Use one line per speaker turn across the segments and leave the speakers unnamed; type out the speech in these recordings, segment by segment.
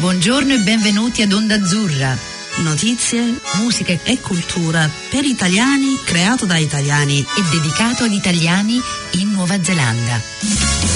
Buongiorno e benvenuti ad Onda Azzurra.
Notizie, musica e cultura per italiani, creato da italiani
e dedicato ad italiani in Nuova Zelanda.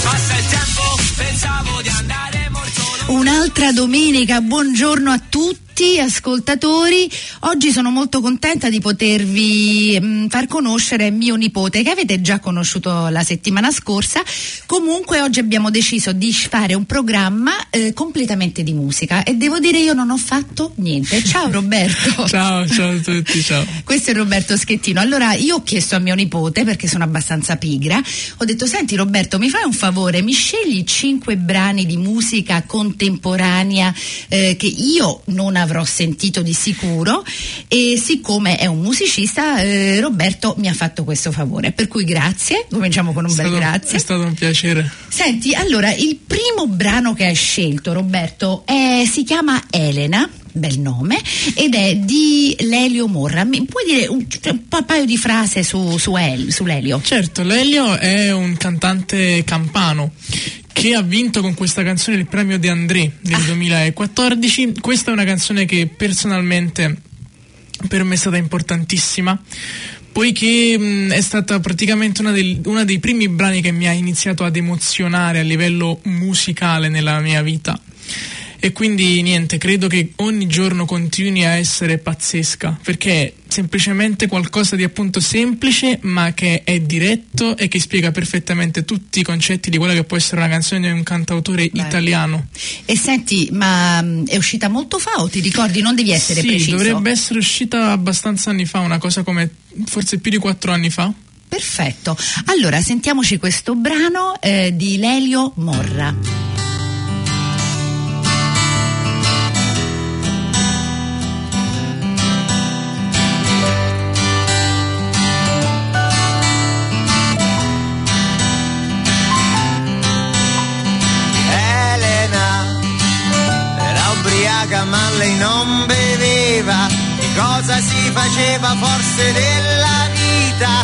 Passa il tempo, pensavo di andare molto Un'altra domenica, buongiorno a tutti tutti ascoltatori, oggi sono molto contenta di potervi mh, mm, far conoscere mio nipote che avete già conosciuto la settimana scorsa. Comunque oggi abbiamo deciso di fare un programma eh, completamente di musica e devo dire io non ho fatto niente. Ciao Roberto.
ciao, ciao a tutti, ciao.
Questo è Roberto Schettino. Allora io ho chiesto a mio nipote perché sono abbastanza pigra, ho detto senti Roberto mi fai un favore, mi scegli cinque brani di musica contemporanea eh, che io non avevo avrò sentito di sicuro. E siccome è un musicista eh, Roberto mi ha fatto questo favore. Per cui grazie cominciamo con un
è
bel
stato,
grazie.
è stato un piacere.
Senti allora il primo brano che hai scelto Roberto è, si chiama Elena bel nome, ed è di Lelio Morra. Mi puoi dire un, un paio di frasi su, su, El, su Lelio?
Certo, Lelio è un cantante campano che ha vinto con questa canzone il premio De André ah. 2014. Questa è una canzone che personalmente per me è stata importantissima poiché mh, è stata praticamente una, del, una, dei primi brani che mi ha iniziato ad emozionare a livello musicale nella mia vita. E quindi niente, credo che ogni giorno continui a essere pazzesca, perché è semplicemente qualcosa di appunto semplice, ma che è diretto e che spiega perfettamente tutti i concetti di quella che può essere una canzone di un cantautore Beh. italiano.
E senti, ma è uscita molto fa o ti ricordi? Non devi essere
sì,
preciso.
dovrebbe essere uscita abbastanza anni fa, una cosa come forse più di quattro anni fa.
Perfetto. Allora, sentiamoci questo brano eh, di Lelio Morra.
Si faceva forse della vita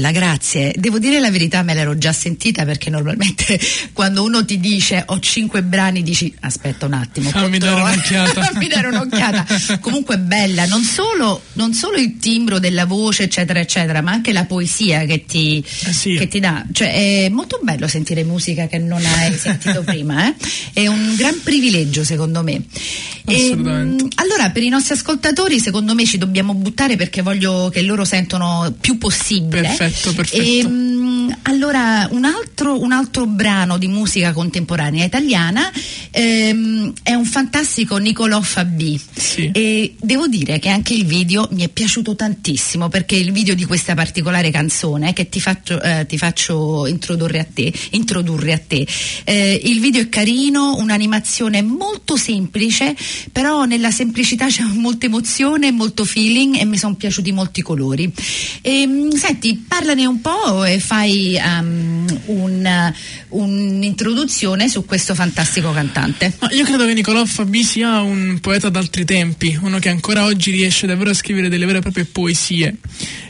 bella,
grazie. Devo dire la verità, me l'ero già sentita perché normalmente quando uno ti dice ho cinque brani dici aspetta un attimo.
Fammi dare un'occhiata.
Fammi dare un'occhiata. Comunque bella, non solo, non solo, il timbro della voce eccetera eccetera, ma anche la poesia che ti,
eh sì.
che ti dà. Cioè è molto bello sentire musica che non hai sentito prima, eh? è un gran privilegio secondo me.
E, ehm,
allora per i nostri ascoltatori secondo me ci dobbiamo buttare perché voglio che loro sentono più possibile possibile.
Perfetto, perfetto.
E, ehm, allora, un altro, un altro, brano di musica contemporanea italiana ehm, è un fantastico Nicolò Fabi.
Sì.
E devo dire che anche il video mi è piaciuto tantissimo perché il video di questa particolare canzone che ti faccio, eh, ti faccio introdurre a te, introdurre a te. Eh, il video è carino, un'animazione molto semplice, però nella semplicità c'è molta emozione, molto feeling e mi sono piaciuti molti colori. E, ehm, senti, parlane un po' e fai um, un, un'introduzione su questo fantastico cantante.
Ma io credo che Nicolò Fabi sia un poeta d'altri tempi, uno che ancora oggi riesce davvero a scrivere delle vere e proprie poesie.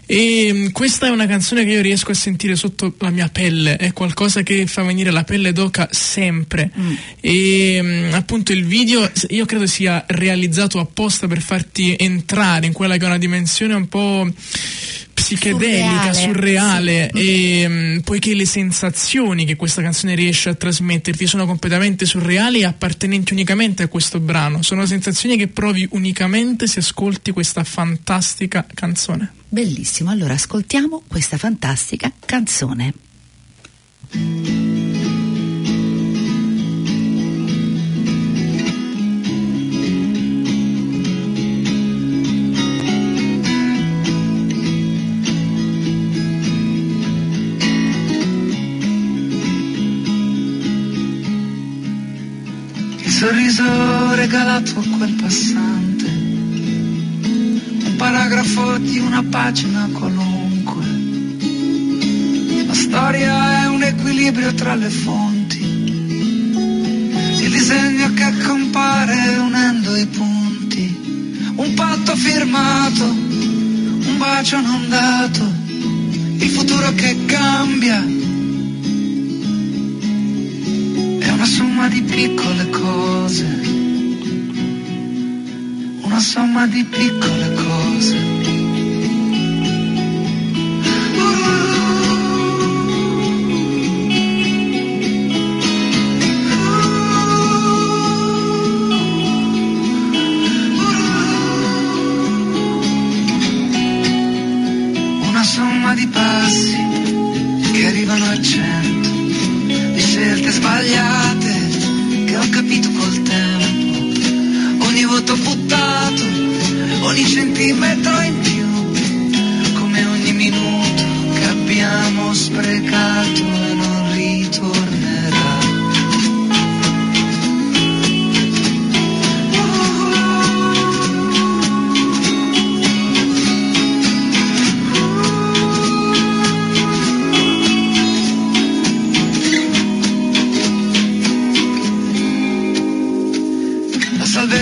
E mm, questa è una canzone che io riesco a sentire sotto la mia pelle, è qualcosa che fa venire la pelle d'oca sempre. Mm. E mm, appunto il video io credo sia realizzato apposta per farti entrare in quella che è una dimensione un po' psichedelica, surreale, surreale sì. e um, poiché le sensazioni che questa canzone riesce a trasmetterti sono completamente surreali e appartenenti unicamente a questo brano, sono sensazioni che provi unicamente se ascolti questa fantastica canzone.
Bellissimo, allora ascoltiamo questa fantastica canzone.
Sorriso regalato a quel passante, un paragrafo di una pagina qualunque. La storia è un equilibrio tra le fonti, il disegno che compare unendo i punti, un patto firmato, un bacio non dato, il futuro che cambia di piccole cose, una somma di piccole cose.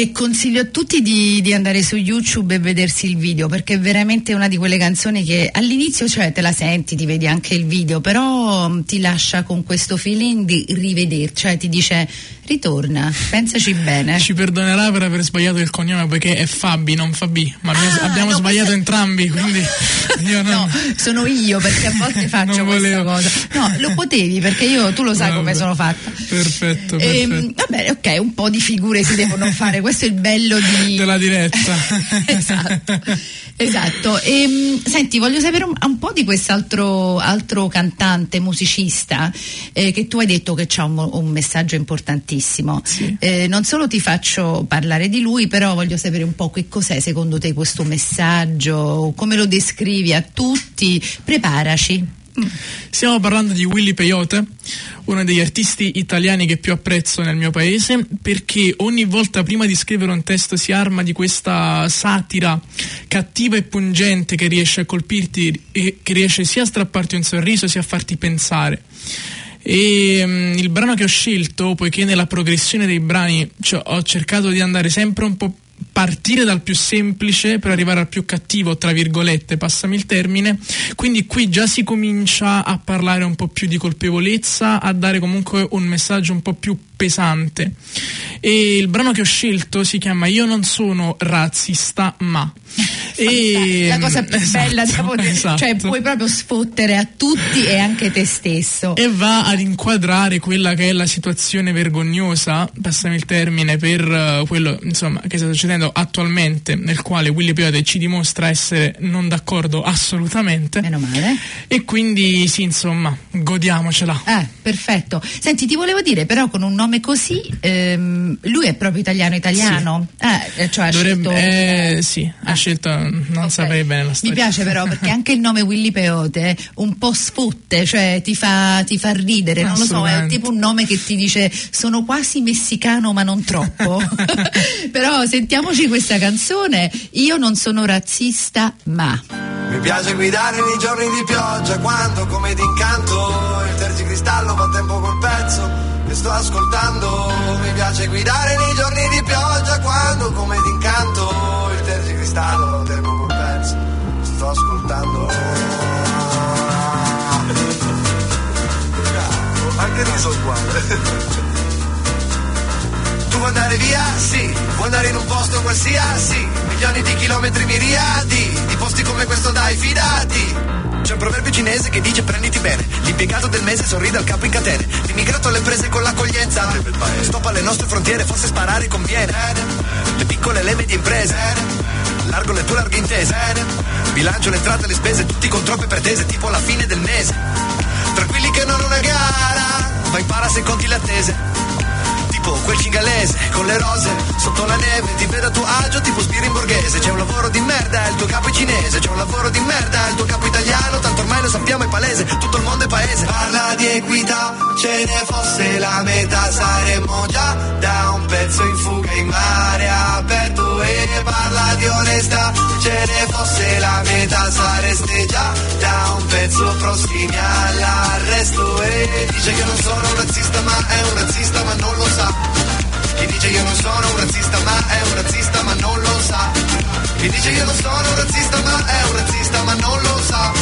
e
consiglio a tutti di, di, andare su YouTube e vedersi il video perché è veramente una di quelle canzoni che all'inizio cioè te la senti, ti vedi anche il video, però mm, ti lascia con questo feeling di rivederci, cioè ti dice ritorna, pensaci bene.
Ci perdonerà per aver sbagliato il cognome perché è Fabi, non Fabi, ma ah, abbiamo no, sbagliato entrambi, quindi io non...
No, sono io perché a volte faccio questa cosa. No, lo potevi perché io, tu lo sai Vabbè. come sono fatta.
Perfetto, ehm, perfetto.
E, va bene, ok, un po' di figure si devono fare, questo è il bello di...
della diretta.
esatto. Esatto, e, ehm, senti, voglio sapere un, un po' di quest'altro altro cantante, musicista, eh, che tu hai detto che ha un, un, messaggio importantissimo.
Sì.
Eh, non solo ti faccio parlare di lui, però voglio sapere un po' che cos'è secondo te questo messaggio, come lo descrivi a tutti. Preparaci.
Stiamo parlando di Willy Peyote, uno degli artisti italiani che più apprezzo nel mio paese, perché ogni volta prima di scrivere un testo si arma di questa satira cattiva e pungente che riesce a colpirti e che riesce sia a strapparti un sorriso sia a farti pensare. E um, il brano che ho scelto, poiché nella progressione dei brani cioè, ho cercato di andare sempre un po' partire dal più semplice per arrivare al più cattivo, tra virgolette, passami il termine. Quindi qui già si comincia a parlare un po' più di colpevolezza, a dare comunque un messaggio un po' più pesante. E il brano che ho scelto si chiama Io non sono razzista, ma.
E, la cosa più esatto, bella da poter, esatto. cioè puoi proprio sfottere a tutti e anche te stesso.
E va ad inquadrare quella che è la situazione vergognosa, passami il termine, per uh, quello insomma, che sta succedendo attualmente, nel quale Willy Peyote ci dimostra essere non d'accordo assolutamente.
Meno male.
E quindi sì, insomma, godiamocela.
Eh, perfetto. Senti, ti volevo dire, però con un nome così, ehm, lui è proprio italiano italiano?
Sì. Eh, cioè Dovrebbe, scelto... eh, sì, ha ah. Scelto non okay. saprei bene la storia.
Mi piace però perché anche il nome Willy Peote un po' sfotte, cioè ti fa, ti fa ridere, non lo so, è tipo un nome che ti dice sono quasi messicano ma non troppo. però sentiamoci questa canzone, io non sono razzista ma...
Mi piace guidare nei giorni di pioggia quando come d'incanto il tergicristallo fa tempo col pezzo che sto ascoltando. Mi piace guidare nei giorni di pioggia quando come d'incanto il tergicristallo tempo col pezzo che sto ascoltando. Anche riso uguale. Tu vuoi andare via? Sì. Vuoi andare in un posto qualsiasi? Milioni di chilometri miriadi. Di posti come questo dai, fidati. C'è un proverbio cinese che dice prenditi bene. L'impiegato del mese sorride al capo in catene. L'immigrato alle prese con l'accoglienza. Stop alle nostre frontiere, forse sparare conviene. Le piccole e le medie imprese. Largo le tue larghe intese. Bilancio le entrate e le spese, tutti con troppe pretese, tipo alla fine del mese. Tranquilli che non è una gara, ma impara se conti le attese tipo quel cingalese con le rose sotto la neve ti vedo a tuo agio tipo in borghese c'è un lavoro di merda il tuo capo è cinese. C'è un lavoro di merda il tuo capo italiano tanto ormai lo sappiamo è palese. Tutto il mondo è paese. Parla di equità ce ne fosse la metà saremmo già da un pezzo in fuga in mare. Aperto e parla di onestà ce ne fosse la metà sareste già da un pezzo prossimi all'arresto. E dice che non sono un razzista ma è un razzista ma non lo sa chi dice io non sono un razzista ma è un razzista ma non lo sa. Chi dice io non sono un razzista ma è un razzista ma non lo sa.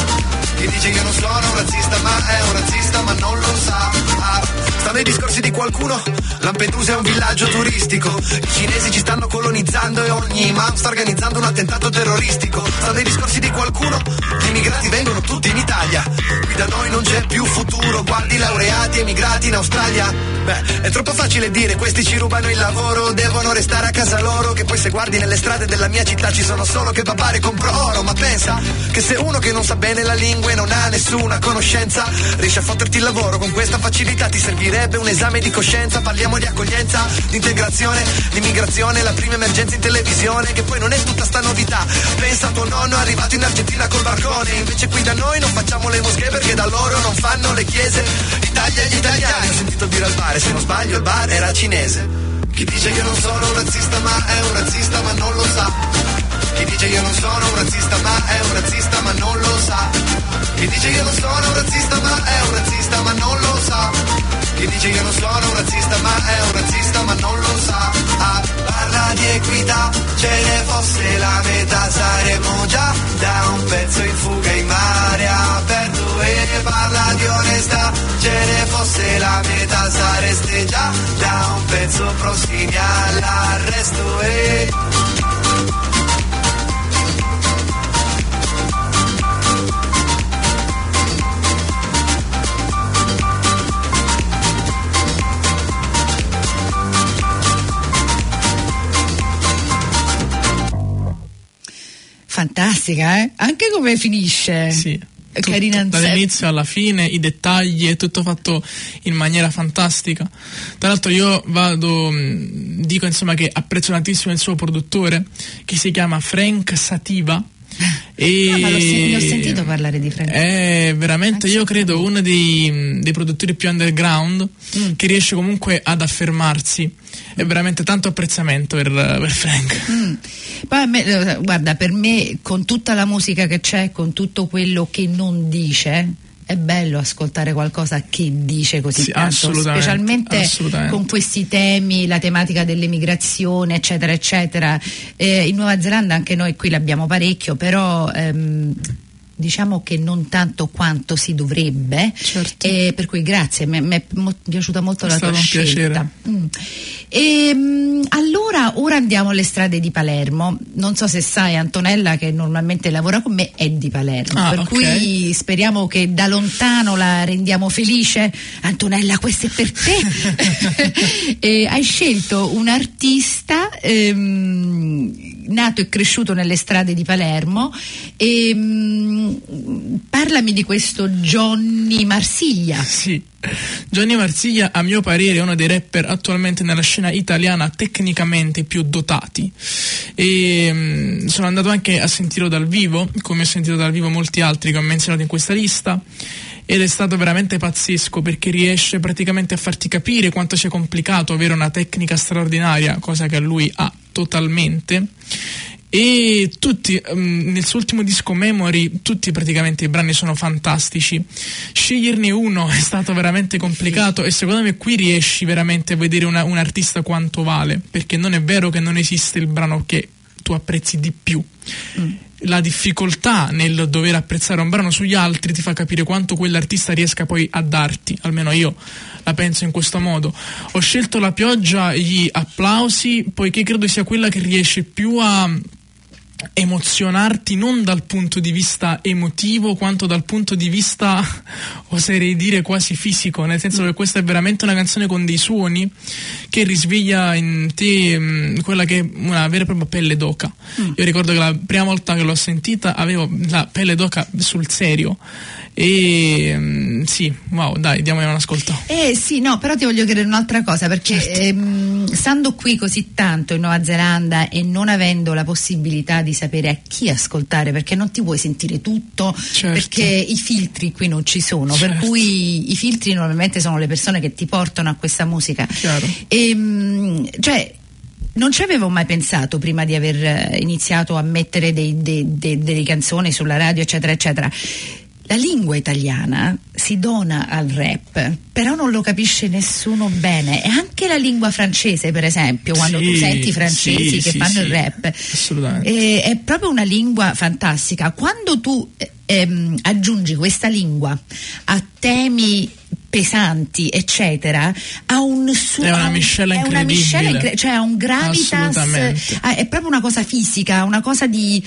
Chi dice io non sono un razzista ma è un razzista ma non lo sa. Ah, sta nei discorsi di qualcuno, Lampedusa è un villaggio turistico. I cinesi ci stanno colonizzando e ogni imam sta organizzando un attentato terroristico. Sta nei discorsi di qualcuno, gli immigrati vengono tutti in Italia. Qui da noi non c'è più futuro, guardi laureati emigrati in Australia Beh, è troppo facile dire questi ci rubano il lavoro, devono restare a casa loro, che poi se guardi nelle strade della mia città ci sono solo che papare compro oro, ma pensa che se uno che non sa bene la lingua e non ha nessuna conoscenza riesce a fotterti il lavoro con questa facilità ti servirebbe un esame di coscienza, parliamo di accoglienza, di integrazione, di immigrazione, la prima emergenza in televisione, che poi non è tutta sta novità. Pensa a tuo nonno arrivato in Argentina col barcone, invece qui da noi non facciamo le moschee perché da loro non fanno le chiese. Italia gli italiani, ho sentito dire al mare se non sbaglio il bar era cinese. Chi dice che non sono un razzista ma è un razzista ma non lo sa. Chi dice io non sono un razzista ma è un razzista ma non lo sa. Chi dice io non sono un razzista ma è un razzista ma non lo sa. Chi dice io non sono un razzista ma è un razzista ma non lo sa. Ah. equità ce ne fosse la metà saremmo già da un pezzo in fuga in mare aperto e parla di onestà ce ne fosse la metà sareste già da un pezzo prossimi all'arresto e
Fantastica, eh? Anche come finisce.
Sì.
Carina
dall'inizio alla fine, i dettagli, è tutto fatto in maniera fantastica. Tra l'altro io vado, mh, dico insomma che apprezzo tantissimo il suo produttore, che si chiama Frank Sativa. E
Ah, ma l'ho, sen- l'ho sentito parlare di Frank.
È veramente, io credo, uno dei, dei produttori più underground
Mm.
che riesce comunque ad affermarsi. È veramente tanto apprezzamento per, per Frank.
Mm. Me, eh, guarda, per me, con tutta la musica che c'è, con tutto quello che non dice, è bello ascoltare qualcosa che dice così
Sì,
tanto, specialmente
assolutamente.
con questi temi, la tematica dell'emigrazione, eccetera, eccetera. Eh, in Nuova Zelanda anche noi qui l'abbiamo parecchio, però ehm, diciamo che non tanto quanto si dovrebbe.
Certo.
Eh, per cui grazie, mi è mo- piaciuta molto
È
la tua scelta. Mm. Ehm, allora, ora andiamo alle strade di Palermo. Non so se sai, Antonella, che normalmente lavora con me, è di Palermo.
Ah,
per
ok.
cui speriamo che da lontano la rendiamo felice. Antonella, questo è per te. E hai scelto un artista ehm, nato e cresciuto nelle strade di Palermo. Ehm, parlami di questo Johnny Marsiglia.
Sì. Gianni Marsiglia, a mio parere, è uno dei rapper attualmente nella scena italiana tecnicamente più dotati. E mm, sono andato anche a sentirlo dal vivo, come ho sentito dal vivo molti altri che ho menzionato in questa lista. Ed è stato veramente pazzesco perché riesce praticamente a farti capire quanto sia complicato avere una tecnica straordinaria, cosa che lui ha totalmente. E tutti, mm, nel suo ultimo disco Memory, tutti praticamente i brani sono fantastici. Sceglierne uno è stato veramente complicato e secondo me qui riesci veramente a vedere una- un artista quanto vale, perché non è vero che non esiste il brano che tu apprezzi di più. La difficoltà nel dover apprezzare un brano sugli altri ti fa capire quanto quell'artista riesca poi a darti, almeno io la penso in questo modo. Ho scelto la pioggia gli applausi poiché credo sia quella che riesce più a emozionarti non dal punto di vista emotivo quanto dal punto di vista oserei dire quasi fisico nel senso che questa è veramente una canzone con dei suoni che risveglia in te mh, quella che è una vera e propria pelle d'oca. Io ricordo che la prima volta che l'ho sentita avevo la pelle d'oca sul serio e mh, sì wow dai diamone un ascolto
Eh sì, no, però ti voglio chiedere un'altra cosa, perché
Certo.
ehm, stando qui così tanto in Nuova Zelanda e non avendo la possibilità di sapere a chi ascoltare, perché non ti puoi sentire tutto,
Certo.
perché i filtri qui non ci sono, per
Certo.
cui i filtri normalmente sono le persone che ti portano a questa musica.
Chiaro.
Ehm, cioè, non ci avevo mai pensato prima di aver eh, iniziato a mettere dei- dei- dei- delle canzoni sulla radio, eccetera, eccetera. La lingua italiana si dona al rap, però non lo capisce nessuno bene. E anche la lingua francese, per esempio, quando
Sì,
tu senti i francesi
sì,
che
sì,
fanno il rap, eh, è proprio una lingua fantastica. Quando tu eh, ehm, aggiungi questa lingua a temi pesanti, eccetera, ha un suo
È una miscela
è una
incredibile.
miscela incre- cioè ha un gravitas, ah, è proprio una cosa fisica, una cosa di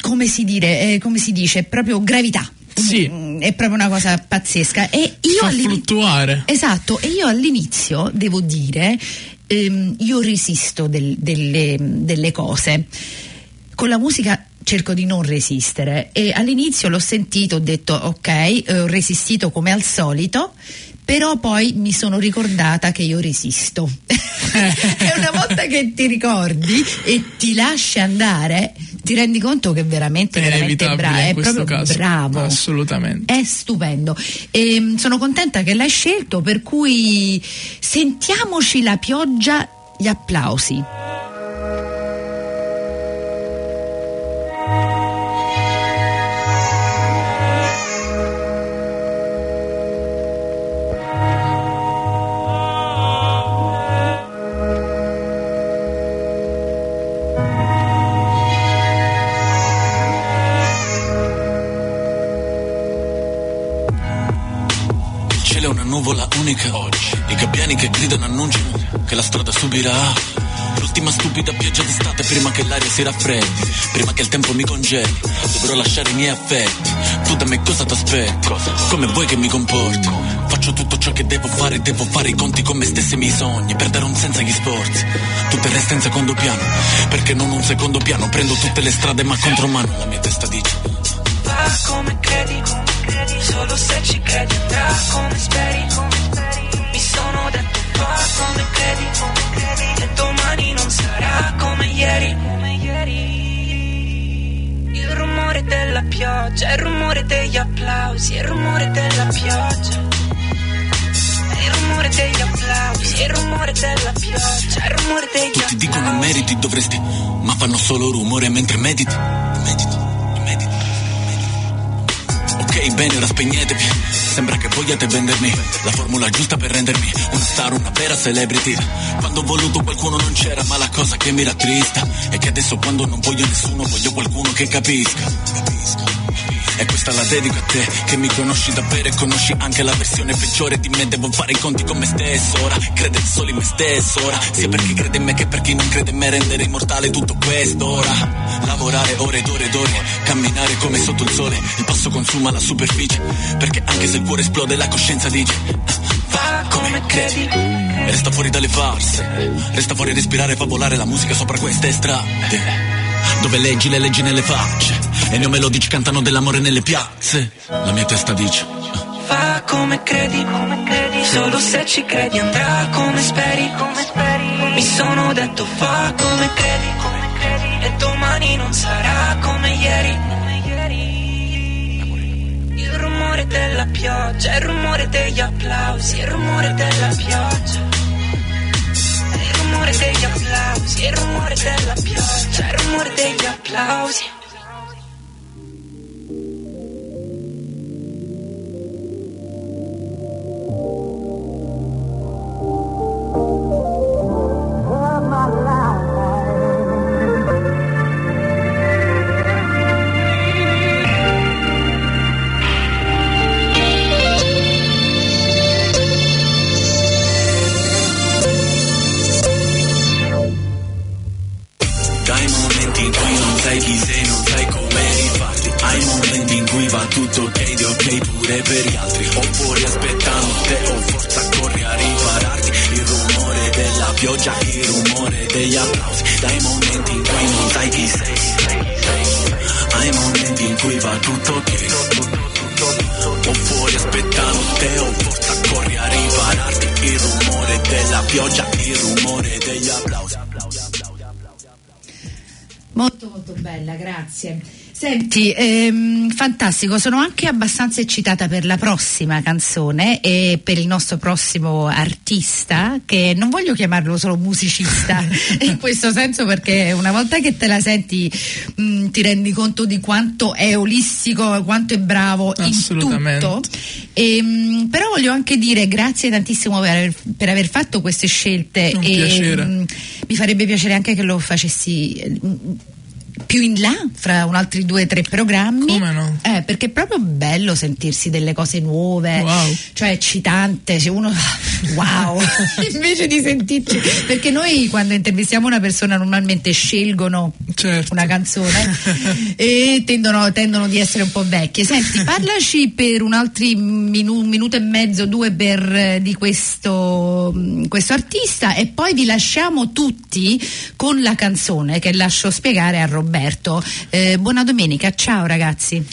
come si dire, eh, come si dice, proprio gravità.
Sì.
Mm, È proprio una cosa pazzesca. E io
fa fluttuare
Esatto, e io all'inizio devo dire, ehm, io resisto del- delle, delle cose. Con la musica cerco di non resistere e all'inizio l'ho sentito, ho detto ok, eh, ho resistito come al solito, però poi mi sono ricordata che io resisto. e una volta che ti ricordi e ti lasci andare, ti rendi conto che è veramente,
è
veramente bravo,
in
è proprio
caso
bravo.
assolutamente
È stupendo. E, mh, sono contenta che l'hai scelto, per cui sentiamoci la pioggia, gli applausi.
Tunica oggi. I gabbiani che gridano annunciano che la strada subirà. L'ultima stupida pioggia d'estate prima che l'aria si raffreddi Prima che il tempo mi congeli Dovrò lasciare i miei affetti. Tu da me cosa ti aspetti? Come vuoi che mi comporti? Faccio tutto ciò che devo fare Devo fare i conti con me stessi e i miei sogni Per dare un senso agli sforzi. Tutto il resto in secondo piano Perché non un secondo piano. Prendo tutte le strade ma contro mano La mia testa dice
Va come credi, solo se ci credi andrà come speri, mi sono detto va come credi, e domani non sarà come ieri, il rumore della pioggia, il rumore degli applausi, il rumore della pioggia. Il rumore degli applausi, il rumore della pioggia, il rumore degli applausi.
Tutti dicono meriti, dovresti, ma fanno solo rumore mentre. Mediti, mediti. Ok, bene, ora spegnetevi. Sembra che vogliate vendermi la formula giusta per rendermi una star, una vera celebrity. Quando ho voluto qualcuno non c'era, ma la cosa che mi rattrista è che adesso quando non voglio nessuno voglio qualcuno che capisca. Capisca. E questa la dedico a te, che mi conosci davvero e conosci anche la versione peggiore di me. Devo fare i conti con me stesso ora, credere solo in me stesso ora. Sia per chi crede in me che per chi non crede in me, rendere immortale tutto questo ora. Lavorare ore ed ore ed ore, camminare come sotto il sole. Il passo consuma la superficie, perché anche se il cuore esplode la coscienza dice. Va come credi. E resta fuori dalle farse, resta fuori a respirare, fa volare la musica sopra queste strade. Dove leggi le leggi nelle facce E le melodici cantano dell'amore nelle piazze La mia testa dice
Fa come credi, solo se ci credi andrà come speri, Mi sono detto fa come credi, e domani non sarà come ieri. Il rumore della pioggia, il rumore degli applausi, il rumore della pioggia. Il rumore degli applausi, il rumore della pioggia, il rumore degli applausi.
Pioggia, il rumore degli applausi
Molto molto bella, grazie. Senti, ehm, fantastico, sono anche abbastanza eccitata per la prossima canzone e per il nostro prossimo artista, che non voglio chiamarlo solo musicista in questo senso perché una volta che te la senti mh, ti rendi conto di quanto è olistico, quanto è bravo in tutto. Ehm, però voglio anche dire grazie tantissimo per aver, per aver fatto queste scelte
Un
e
piacere.
mh, mi farebbe piacere anche che lo facessi mh, più in là fra un altri due o tre programmi
Come no?
Eh, perché è proprio bello sentirsi delle cose nuove
Wow.
cioè eccitante cioè uno wow invece di sentirci perché noi quando intervistiamo una persona normalmente scelgono
Certo.
una canzone e tendono, tendono di essere un po' vecchie. Senti, parlaci per un altro minu- minuto e mezzo, due per, eh, di questo, mh, questo artista e poi vi lasciamo tutti con la canzone che lascio spiegare a Roberto. Eh, buona domenica, ciao ragazzi.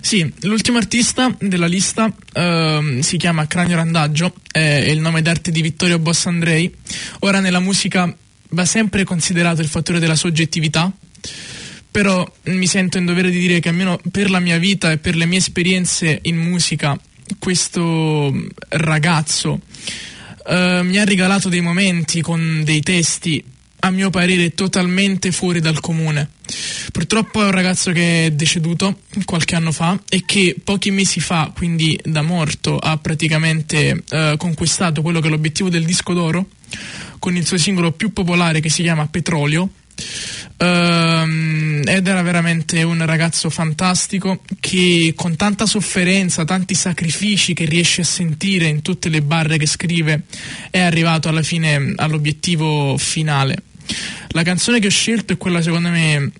Sì, l'ultimo artista della lista ehm, si chiama Cranio Randaggio, è il nome d'arte di Vittorio Bossandrei. Ora nella musica va sempre considerato il fattore della soggettività, però mi sento in dovere di dire che almeno per la mia vita e per le mie esperienze in musica, questo ragazzo eh, mi ha regalato dei momenti con dei testi a mio parere totalmente fuori dal comune. Purtroppo è un ragazzo che è deceduto qualche anno fa e che pochi mesi fa, quindi da morto, ha praticamente eh, conquistato quello che è l'obiettivo del disco d'oro con il suo singolo più popolare che si chiama Petrolio. Ehm, ed era veramente un ragazzo fantastico che con tanta sofferenza, tanti sacrifici che riesce a sentire in tutte le barre che scrive è arrivato alla fine all'obiettivo finale. La canzone che ho scelto è quella secondo me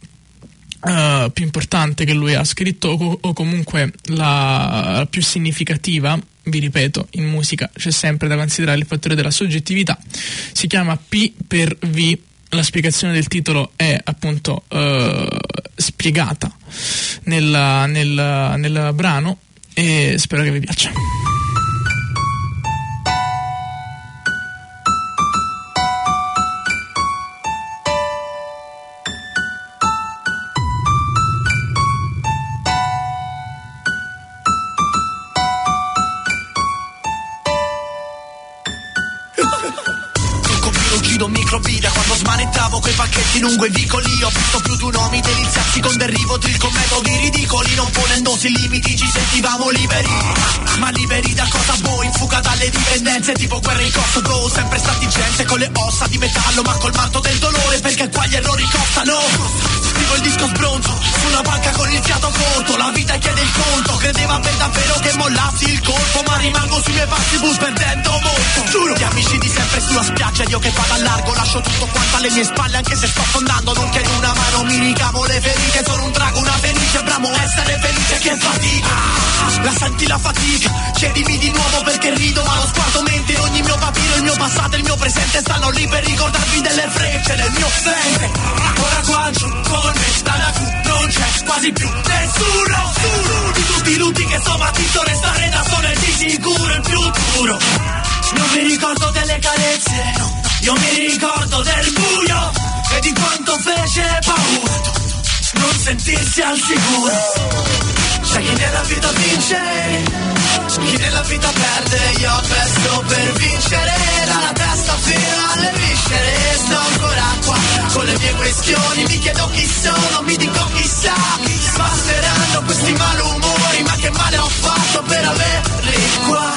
Uh, più importante che lui ha scritto o, o comunque la, la, più significativa, vi ripeto, in musica c'è sempre da considerare il fattore della soggettività, si chiama P per V, la spiegazione del titolo è appunto uh, spiegata nel, nel, nel brano e spero che vi piaccia.
Smanettavo quei pacchetti lungo i vicoli Ho visto più tu nomi deliziarsi con derrivo drill con metodi ridicoli Non ponendosi limiti ci sentivamo liberi Ma liberi da cosa voi? In fuga dalle dipendenze tipo guerra in corso bro Sempre stati gente con le ossa di metallo ma col manto del dolore Perché qua gli errori costano Scrivo il disco sbronzo su una banca con il fiato corto La vita chiede il conto Credeva per davvero che mollassi il colpo Ma rimango sui miei passi bus perdendo molto Giuro Gli amici di sempre sulla spiaggia Io che vado a largo lascio tutto quanto alle mie spalle Anche se sto affondando non chiedo una mano Mi ricamo le ferite Sono un drago, una felice Bramo essere felice che fatica. La senti la fatica Chiedimi di nuovo perché rido Ma lo sguardo mente Ogni mio papiro, il mio passato e il mio presente Stanno lì per ricordarvi delle frecce Del mio mente Ora giù con me sta la non c'è quasi più nessuno, nessuno di tutti i lutti che sto battito restare da solo è di sicuro il più duro. Non mi ricordo delle carezze. no, io mi ricordo del buio e di quanto fece paura non sentirsi al sicuro. C'è chi nella vita vince chi nella vita perde io pesto per vincere. Dalla testa fino alle viscere sto ancora qua. Con le mie questioni mi chiedo chi sono mi dico chissà passeranno questi malumori ma che male ho fatto per averli qua.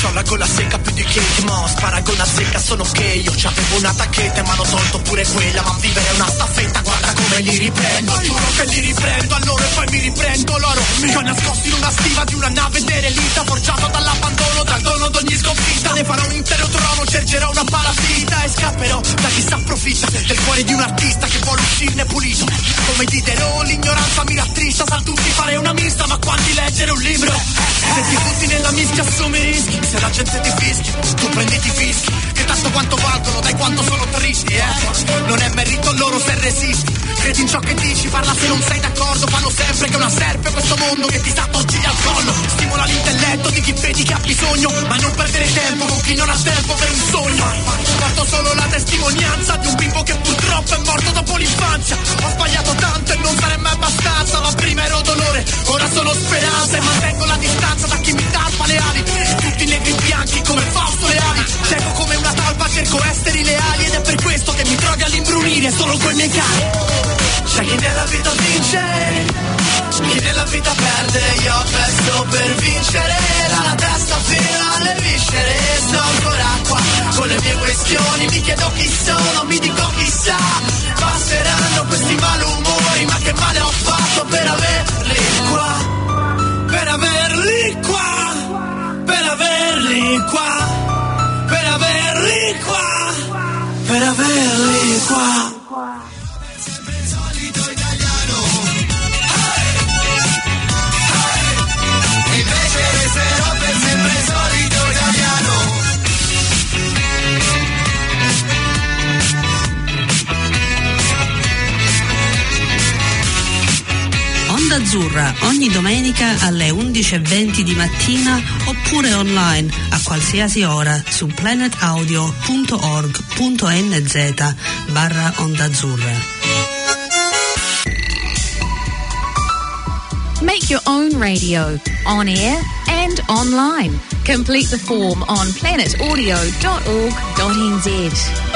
C'ho la gola secca più di Kate Moss Paragona secca sono che io. C'avevo una tacchetta ma hanno tolto pure quella. Ma vivere è una staffetta guarda come li riprendo. Giuro che li riprendo a loro e poi mi riprendo loro. Mi ho nascosto in una stiva di una nave derelita Forgiato dall'abbandono, dal dono d'ogni sconfitta. Ne farò un intero trono, cercherò una parassita E scapperò da chi s'approfitta Del cuore di un artista che vuole uscirne pulito Come diterò l'ignoranza mi rattrista Sa tutti fare una mista ma quanti leggere un libro? Se ti butti nella mischia assumi rischi se la gente ti fischia, tu prenditi fischi, che tanto quanto valgono, dai quanto sono tristi, eh. Non è merito loro se resisti, credi in ciò che dici, parla se non sei d'accordo, fanno sempre che una serpe questo mondo che ti sta torcigli al collo. Stimola l'intelletto di chi vedi che ha bisogno, ma non perdere tempo con chi non ha tempo per un sogno. Porto solo la testimonianza di un bimbo che purtroppo è morto dopo l'infanzia. Ho sbagliato tanto e non sarei mai abbastanza, ma prima ero dolore, ora sono speranza e mantengo la distanza da chi mi talpa le ali. Tutti negri bianchi come Fausto Leali Cieco come una talpa cerco esteri leali Ed è per questo che mi trovi all'imbrunire solo coi miei cani. C'è chi nella vita vince Chi nella vita perde Io pesto per vincere. Dalla testa fino alle viscere Sto ancora qua. Con le mie questioni Mi chiedo chi sono, mi dico chissà. Passeranno questi malumori per averli qua.
Azzurra ogni domenica alle 11.20 di mattina oppure online a qualsiasi ora su planetaudio.org.nz barra Onda Azzurra.
Make your own radio on air and online. Complete the form on planetaudio.org.nz.